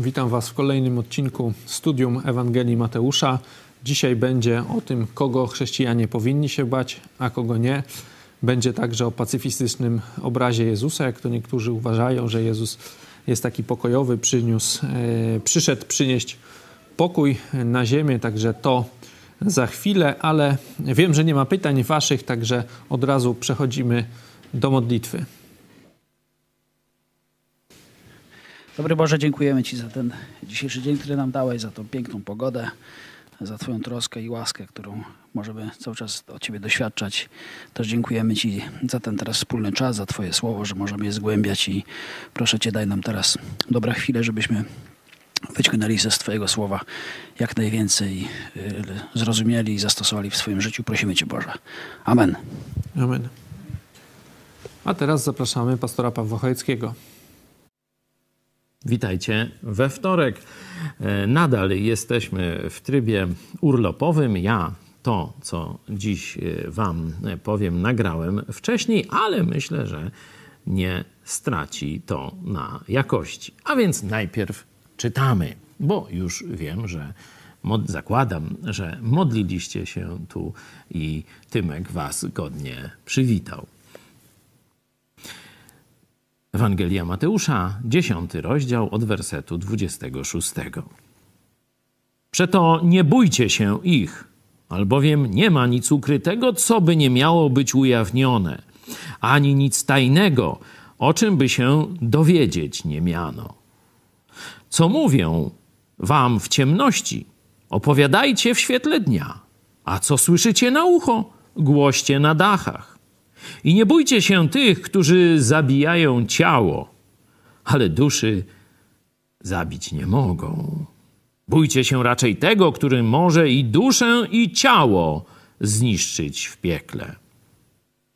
Witam Was w kolejnym odcinku Studium Ewangelii Mateusza. Dzisiaj będzie o tym, kogo chrześcijanie powinni się bać, a kogo nie. Będzie także o pacyfistycznym obrazie Jezusa, jak to niektórzy uważają, że Jezus jest taki pokojowy, przyniósł, e, przyszedł przynieść pokój na ziemię, także to za chwilę, ale wiem, że nie ma pytań Waszych, także od razu przechodzimy do modlitwy. Dobry Boże, dziękujemy Ci za ten dzisiejszy dzień, który nam dałeś, za tą piękną pogodę, za Twoją troskę i łaskę, którą możemy cały czas od Ciebie doświadczać. Też dziękujemy Ci za ten teraz wspólny czas, za Twoje słowo, że możemy je zgłębiać i proszę Cię, daj nam teraz dobre chwile, żebyśmy wyciągnęli ze Twojego słowa jak najwięcej, y, zrozumieli i zastosowali w swoim życiu. Prosimy Cię Boże. Amen. Amen. A teraz zapraszamy pastora Pawła Chojeckiego. Witajcie we wtorek. E, Nadal jesteśmy w trybie urlopowym. Ja to, co dziś e, Wam powiem, nagrałem wcześniej, ale myślę, że nie straci to na jakości. A więc najpierw czytamy, bo już wiem, że zakładam, że modliliście się tu i Tymek Was godnie przywitał. Ewangelia Mateusza, 10 rozdział od wersetu 26. Przeto nie bójcie się ich, albowiem nie ma nic ukrytego, co by nie miało być ujawnione, ani nic tajnego, o czym by się dowiedzieć nie miano. Co mówią wam w ciemności, opowiadajcie w świetle dnia, a co słyszycie na ucho, głoście na dachach. I nie bójcie się tych, którzy zabijają ciało, ale duszy zabić nie mogą. Bójcie się raczej tego, który może i duszę, i ciało zniszczyć w piekle.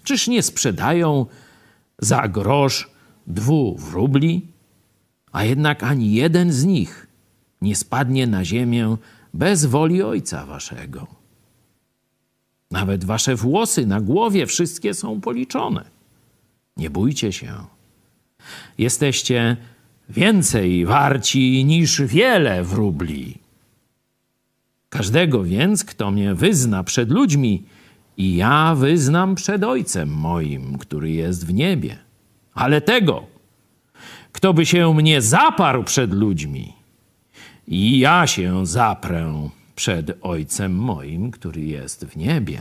Czyż nie sprzedają za grosz dwóch rubli? A jednak ani jeden z nich nie spadnie na ziemię bez woli Ojca Waszego. Nawet wasze włosy na głowie wszystkie są policzone. Nie bójcie się. Jesteście więcej warci niż wiele wróbli. Każdego więc, kto mnie wyzna przed ludźmi, i ja wyznam przed Ojcem moim, który jest w niebie. Ale tego, kto by się mnie zaparł przed ludźmi, i ja się zaprę przed Ojcem moim, który jest w niebie.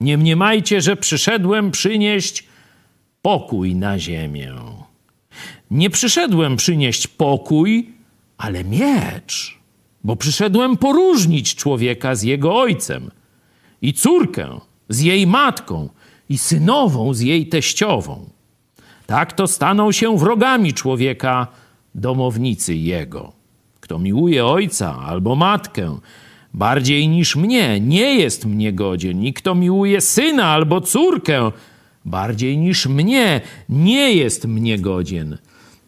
Nie mniemajcie, że przyszedłem przynieść pokój na ziemię. Nie przyszedłem przynieść pokój, ale miecz, bo przyszedłem poróżnić człowieka z jego ojcem i córkę z jej matką i synową z jej teściową. Tak to staną się wrogami człowieka, domownicy jego. Kto miłuje ojca albo matkę bardziej niż mnie, nie jest mnie godzien. I kto miłuje syna albo córkę bardziej niż mnie, nie jest mnie godzien.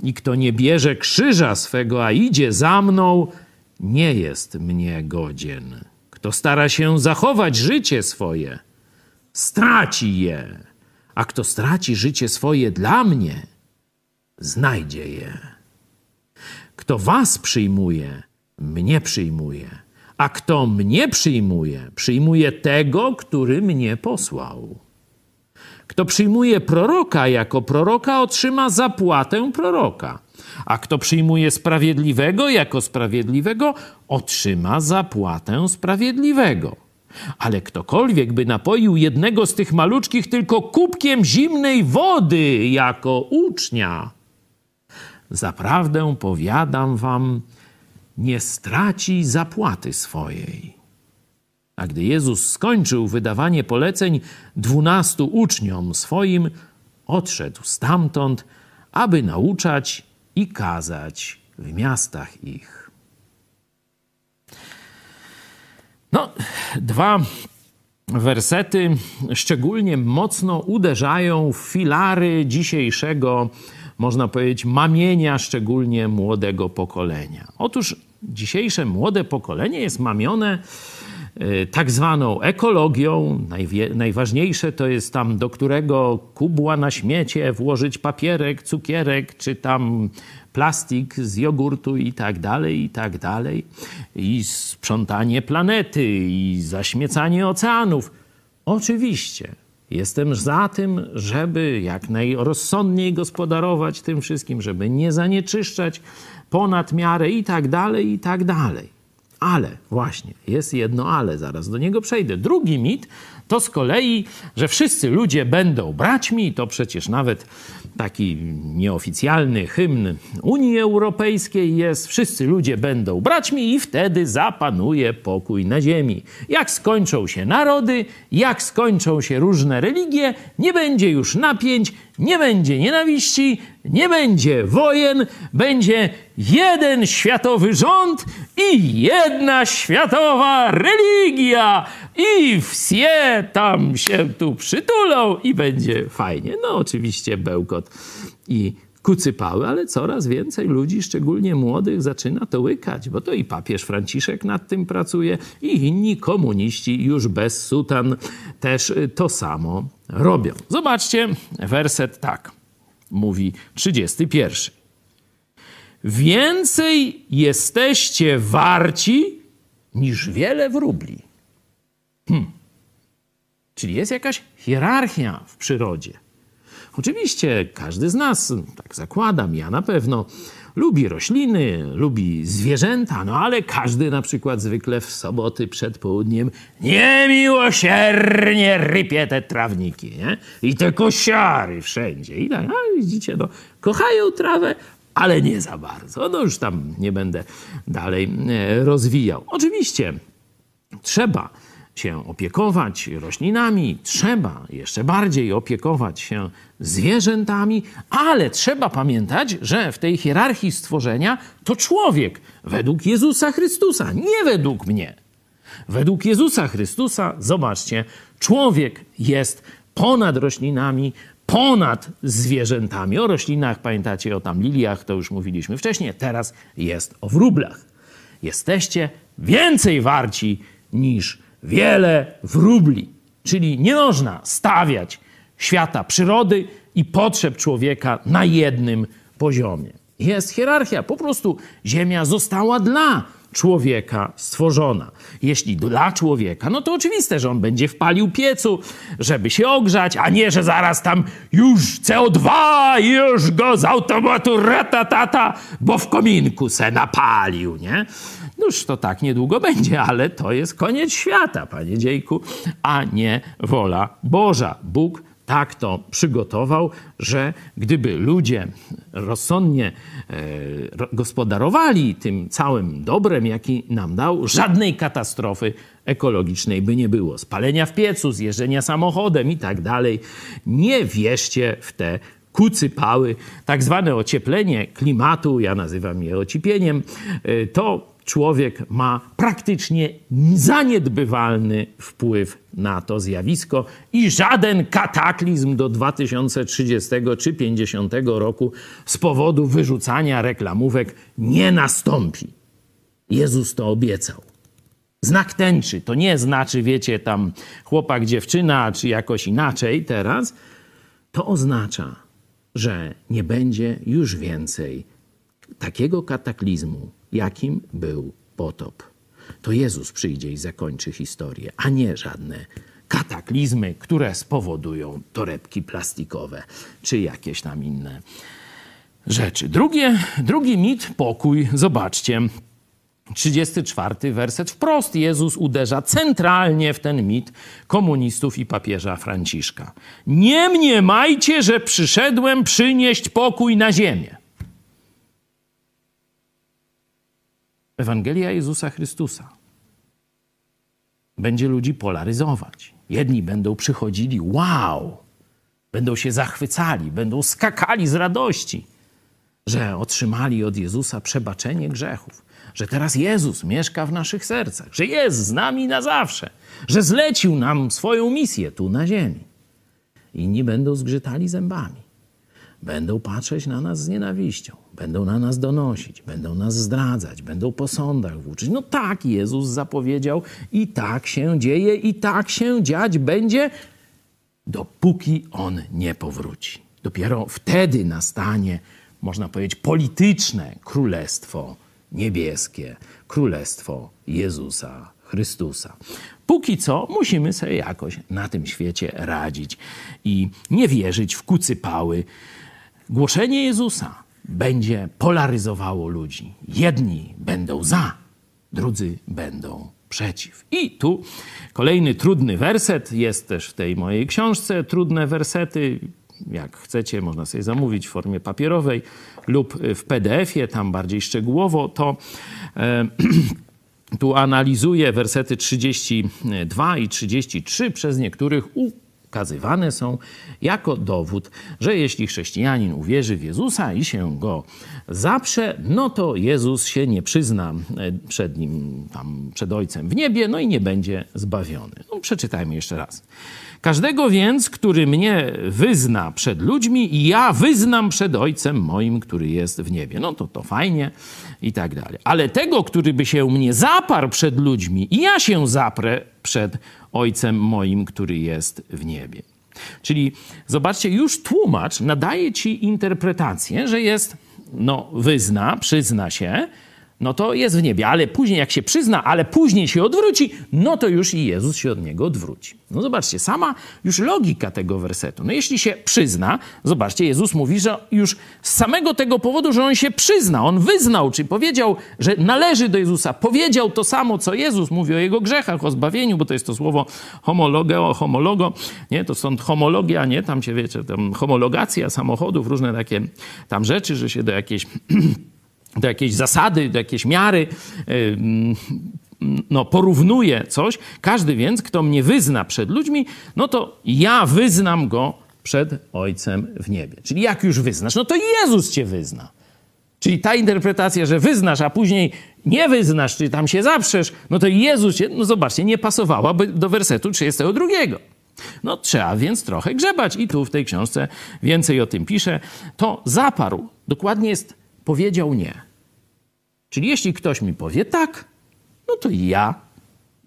I kto nie bierze krzyża swego, a idzie za mną, nie jest mnie godzien. Kto stara się zachować życie swoje, straci je. A kto straci życie swoje dla mnie, znajdzie je. Kto was przyjmuje, mnie przyjmuje. A kto mnie przyjmuje, przyjmuje tego, który mnie posłał. Kto przyjmuje proroka jako proroka, otrzyma zapłatę proroka. A kto przyjmuje sprawiedliwego jako sprawiedliwego, otrzyma zapłatę sprawiedliwego. Ale ktokolwiek by napoił jednego z tych maluczkich tylko kubkiem zimnej wody jako ucznia, zaprawdę powiadam wam, nie straci zapłaty swojej. A gdy Jezus skończył wydawanie poleceń dwunastu uczniom swoim, odszedł stamtąd, aby nauczać i kazać w miastach ich. No, dwa wersety szczególnie mocno uderzają w filary dzisiejszego, można powiedzieć, mamienia szczególnie młodego pokolenia. Otóż dzisiejsze młode pokolenie jest mamione e, tak zwaną ekologią. Najważniejsze to jest tam, do którego kubła na śmiecie włożyć papierek, cukierek, czy tam plastik z jogurtu i tak dalej, i tak dalej, i sprzątanie planety, i zaśmiecanie oceanów. Oczywiście, jestem za tym, żeby jak najrozsądniej gospodarować tym wszystkim, żeby nie zanieczyszczać ponad miarę i tak dalej, i tak dalej. Ale właśnie, jest jedno ale, zaraz do niego przejdę. Drugi mit to z kolei, że wszyscy ludzie będą braćmi, to przecież nawet taki nieoficjalny hymn Unii Europejskiej jest, wszyscy ludzie będą braćmi i wtedy zapanuje pokój na ziemi. Jak skończą się narody, jak skończą się różne religie, nie będzie już napięć, nie będzie nienawiści, nie będzie wojen, będzie jeden światowy rząd i jedna światowa religia. I wsie tam się tu przytulą i będzie fajnie. No oczywiście bełkot i kucypały, ale coraz więcej ludzi, szczególnie młodych, zaczyna to łykać, bo to i papież Franciszek nad tym pracuje i inni komuniści już bez sutan też to samo robią. Zobaczcie, werset tak mówi 31. Więcej jesteście warci niż wiele wróbli. Hmm. Czyli jest jakaś hierarchia w przyrodzie. Oczywiście każdy z nas, tak zakładam, ja na pewno, lubi rośliny, lubi zwierzęta, no ale każdy na przykład zwykle w soboty przed południem niemiłosiernie rypie te trawniki, nie? I te kosiary wszędzie. I tak, a widzicie, no, kochają trawę, ale nie za bardzo. No już tam nie będę dalej e, rozwijał. Oczywiście trzeba się opiekować roślinami, trzeba jeszcze bardziej opiekować się zwierzętami, ale trzeba pamiętać, że w tej hierarchii stworzenia to człowiek według Jezusa Chrystusa, nie według mnie. Według Jezusa Chrystusa, zobaczcie, człowiek jest ponad roślinami, ponad zwierzętami. O roślinach, pamiętacie, o tam liliach, to już mówiliśmy wcześniej, teraz jest o wróblach. Jesteście więcej warci niż wiele wróbli. Czyli nie można stawiać świata przyrody i potrzeb człowieka na jednym poziomie. Jest hierarchia, po prostu Ziemia została dla człowieka stworzona. Jeśli dla człowieka, no to oczywiste, że on będzie wpalił piecu, żeby się ogrzać, a nie, że zaraz tam już CO2, już go z automatu ratatata, bo w kominku se napalił, nie? Noż to tak niedługo będzie, ale to jest koniec świata, panie dziejku, a nie wola Boża. Bóg tak to przygotował, że gdyby ludzie rozsądnie e, gospodarowali tym całym dobrem, jaki nam dał, żadnej katastrofy ekologicznej by nie było. Spalenia w piecu, zjeżdżenia samochodem i tak dalej. Nie wierzcie w te kucypały. Tak zwane ocieplenie klimatu, ja nazywam je ocipieniem, e, to człowiek ma praktycznie zaniedbywalny wpływ na to zjawisko i żaden kataklizm do 2030 czy 50 roku z powodu wyrzucania reklamówek nie nastąpi. Jezus to obiecał. Znak tęczy to nie znaczy, wiecie, tam chłopak, dziewczyna, czy jakoś inaczej teraz. To oznacza, że nie będzie już więcej takiego kataklizmu, jakim był potop. To Jezus przyjdzie i zakończy historię, a nie żadne kataklizmy, które spowodują torebki plastikowe czy jakieś tam inne rzeczy. Drugie, drugi mit, pokój. Zobaczcie, 34 werset wprost Jezus uderza centralnie w ten mit komunistów i papieża Franciszka. Nie mniemajcie, że przyszedłem przynieść pokój na ziemię. Ewangelia Jezusa Chrystusa będzie ludzi polaryzować. Jedni będą przychodzili, wow, będą się zachwycali, będą skakali z radości, że otrzymali od Jezusa przebaczenie grzechów, że teraz Jezus mieszka w naszych sercach, że jest z nami na zawsze, że zlecił nam swoją misję tu na ziemi. Inni będą zgrzytali zębami. Będą patrzeć na nas z nienawiścią, będą na nas donosić, będą nas zdradzać, będą po sądach włóczyć. No tak Jezus zapowiedział i tak się dzieje i tak się dziać będzie, dopóki On nie powróci. Dopiero wtedy nastanie można powiedzieć, polityczne królestwo niebieskie, królestwo Jezusa Chrystusa. Póki co musimy sobie jakoś na tym świecie radzić i nie wierzyć w kucypały. Głoszenie Jezusa będzie polaryzowało ludzi. Jedni będą za, drudzy będą przeciw. I tu kolejny trudny werset, jest też w tej mojej książce trudne wersety. Jak chcecie, można sobie zamówić w formie papierowej lub w PDF-ie, tam bardziej szczegółowo to. E, tu analizuję wersety 32 i 33 przez niektórych ukazywane są jako dowód, że jeśli chrześcijanin uwierzy w Jezusa i się go zaprze, no to Jezus się nie przyzna e, przed nim, tam przed Ojcem w niebie, no i nie będzie zbawiony. No, przeczytajmy jeszcze raz. Każdego więc, który mnie wyzna przed ludźmi, ja wyznam przed Ojcem moim, który jest w niebie. No to to fajnie i tak dalej. Ale tego, który by się mnie zaparł przed ludźmi, ja się zaprę przed Ojcem moim, który jest w niebie. Czyli zobaczcie, już tłumacz nadaje ci interpretację, że jest, no, wyzna, przyzna się, no to jest w niebie. Ale później, jak się przyzna, ale później się odwróci, no to już i Jezus się od niego odwróci. No zobaczcie, sama już logika tego wersetu. No jeśli się przyzna, zobaczcie, Jezus mówi, że już z samego tego powodu, że on się przyzna, on wyznał, czy powiedział, że należy do Jezusa, powiedział to samo, co Jezus mówi o jego grzechach, o zbawieniu, bo to jest to słowo homologeo, homologo, nie, to stąd homologia, nie, tam się wiecie, tam homologacja samochodów, różne takie tam rzeczy, że się do jakiejś do jakiejś zasady, do jakiejś miary, no, porównuje coś. Każdy więc, kto mnie wyzna przed ludźmi, no to ja wyznam go przed Ojcem w niebie. Czyli jak już wyznasz, no to Jezus cię wyzna. Czyli ta interpretacja, że wyznasz, a później nie wyznasz, czy tam się zaprzesz, no to Jezus cię, no zobaczcie, nie pasowała do wersetu 32. No trzeba więc trochę grzebać i tu w tej książce więcej o tym pisze. To zaparł, dokładnie jest powiedział nie. Czyli jeśli ktoś mi powie tak, no to ja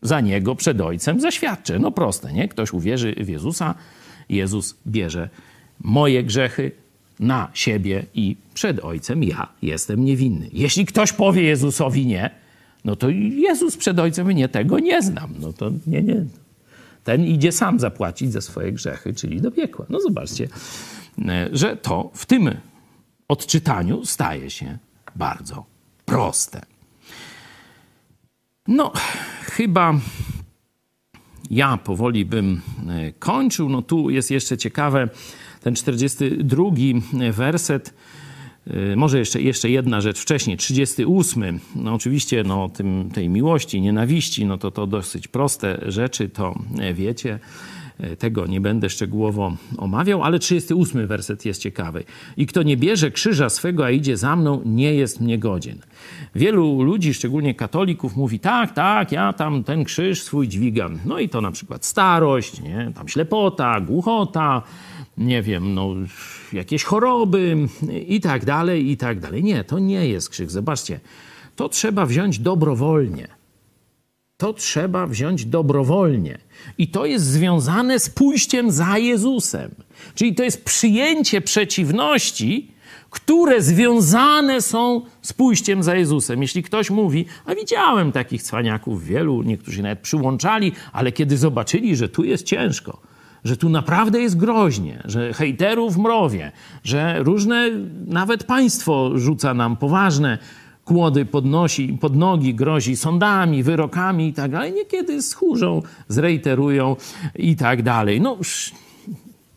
za niego przed Ojcem zaświadczę. No proste, nie? Ktoś uwierzy w Jezusa, Jezus bierze moje grzechy na siebie i przed Ojcem ja jestem niewinny. Jeśli ktoś powie Jezusowi nie, no to Jezus przed Ojcem nie, tego nie znam. No to nie, nie. Ten idzie sam zapłacić za swoje grzechy, czyli do piekła. No zobaczcie, e, że to w tym odczytaniu staje się bardzo proste. No, chyba ja powoli bym e, kończył. No tu jest jeszcze ciekawe ten 42 werset. E, może jeszcze, jeszcze jedna rzecz wcześniej, 38. No oczywiście no, tym, tej miłości, nienawiści, no to to dosyć proste rzeczy, to e, wiecie. E, tego nie będę szczegółowo omawiał, ale 38 werset jest ciekawy. I kto nie bierze krzyża swego, a idzie za mną, nie jest mnie godzien. Wielu ludzi, szczególnie katolików, mówi tak, tak, ja tam ten krzyż swój dźwigam. No i to na przykład starość, nie? tam ślepota, głuchota, nie wiem, no, jakieś choroby i tak dalej, i tak dalej. Nie, to nie jest krzyż. Zobaczcie, to trzeba wziąć dobrowolnie to trzeba wziąć dobrowolnie. I to jest związane z pójściem za Jezusem. Czyli to jest przyjęcie przeciwności, które związane są z pójściem za Jezusem. Jeśli ktoś mówi, a widziałem takich cwaniaków wielu, niektórzy nawet przyłączali, ale kiedy zobaczyli, że tu jest ciężko, że tu naprawdę jest groźnie, że hejterów mrowie, że różne, nawet państwo rzuca nam poważne kłody podnosi, pod nogi, grozi sądami, wyrokami i tak dalej. Niekiedy schórzą, zrejterują i tak dalej. No,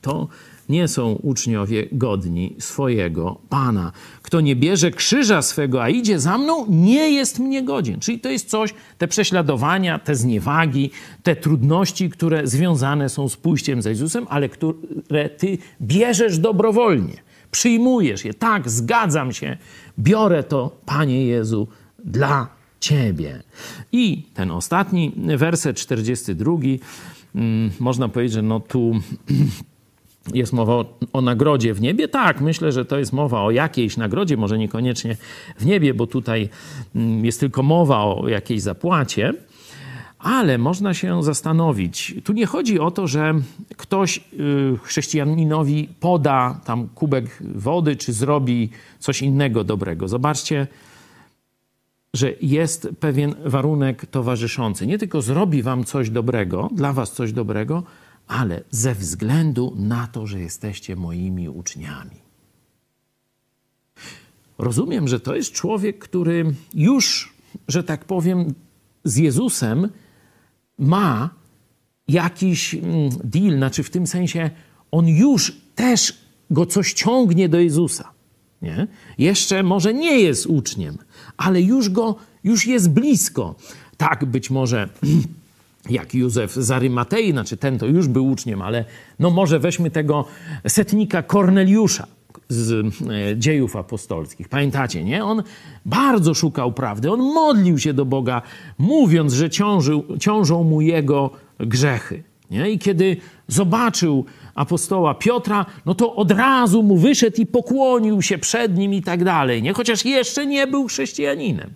to nie są uczniowie godni swojego Pana. Kto nie bierze krzyża swego, a idzie za mną, nie jest mnie godzien. Czyli to jest coś, te prześladowania, te zniewagi, te trudności, które związane są z pójściem za Jezusem, ale które ty bierzesz dobrowolnie przyjmujesz je. Tak, zgadzam się, biorę to, Panie Jezu, dla Ciebie. I ten ostatni werset, 42, mm, można powiedzieć, że no tu jest mowa o, o, nagrodzie w niebie. Tak, myślę, że to jest mowa o jakiejś nagrodzie, może niekoniecznie w niebie, bo tutaj mm, jest tylko mowa o jakiejś zapłacie. Ale można się zastanowić, tu nie chodzi o to, że ktoś y, chrześcijaninowi poda tam kubek wody, czy zrobi coś innego dobrego. Zobaczcie, że jest pewien warunek towarzyszący. Nie tylko zrobi wam coś dobrego, dla was coś dobrego, ale ze względu na to, że jesteście moimi uczniami. Rozumiem, że to jest człowiek, który już, że tak powiem, z Jezusem ma jakiś mm, deal, znaczy w tym sensie on już też go coś ciągnie do Jezusa. Nie? Jeszcze może nie jest uczniem, ale już go, już jest blisko. Tak być może jak Józef z Arymatei, znaczy ten to już był uczniem, ale no może weźmy tego setnika Korneliusza z e, dziejów apostolskich. Pamiętacie, nie? On bardzo szukał prawdy, on modlił się do Boga, mówiąc, że ciążył, ciążą mu jego grzechy. Nie? I kiedy zobaczył apostoła Piotra, no to od razu mu wyszedł i pokłonił się przed nim i tak dalej, nie? chociaż jeszcze nie był chrześcijaninem.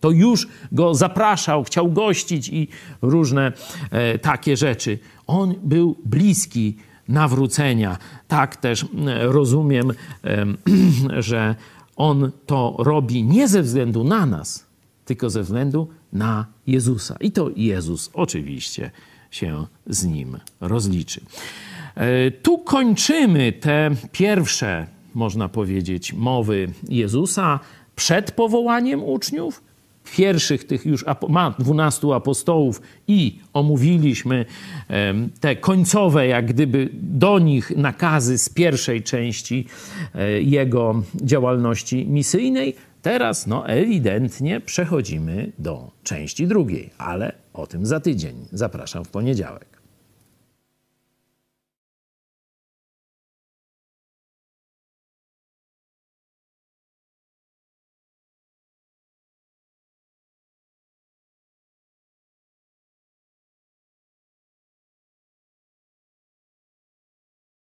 To już go zapraszał, chciał gościć i różne e, takie rzeczy. On był bliski nawrócenia. Tak też e, rozumiem, że on to robi nie ze względu na nas, tylko ze względu na Jezusa. I to Jezus oczywiście się z nim rozliczy. E, tu kończymy te pierwsze, można powiedzieć, mowy Jezusa przed powołaniem uczniów. Pierwszych tych już ma dwunastu apostołów i omówiliśmy te końcowe, jak gdyby do nich nakazy z pierwszej części e, jego działalności misyjnej. Teraz, no, ewidentnie przechodzimy do części drugiej, ale o tym za tydzień. Zapraszam w poniedziałek.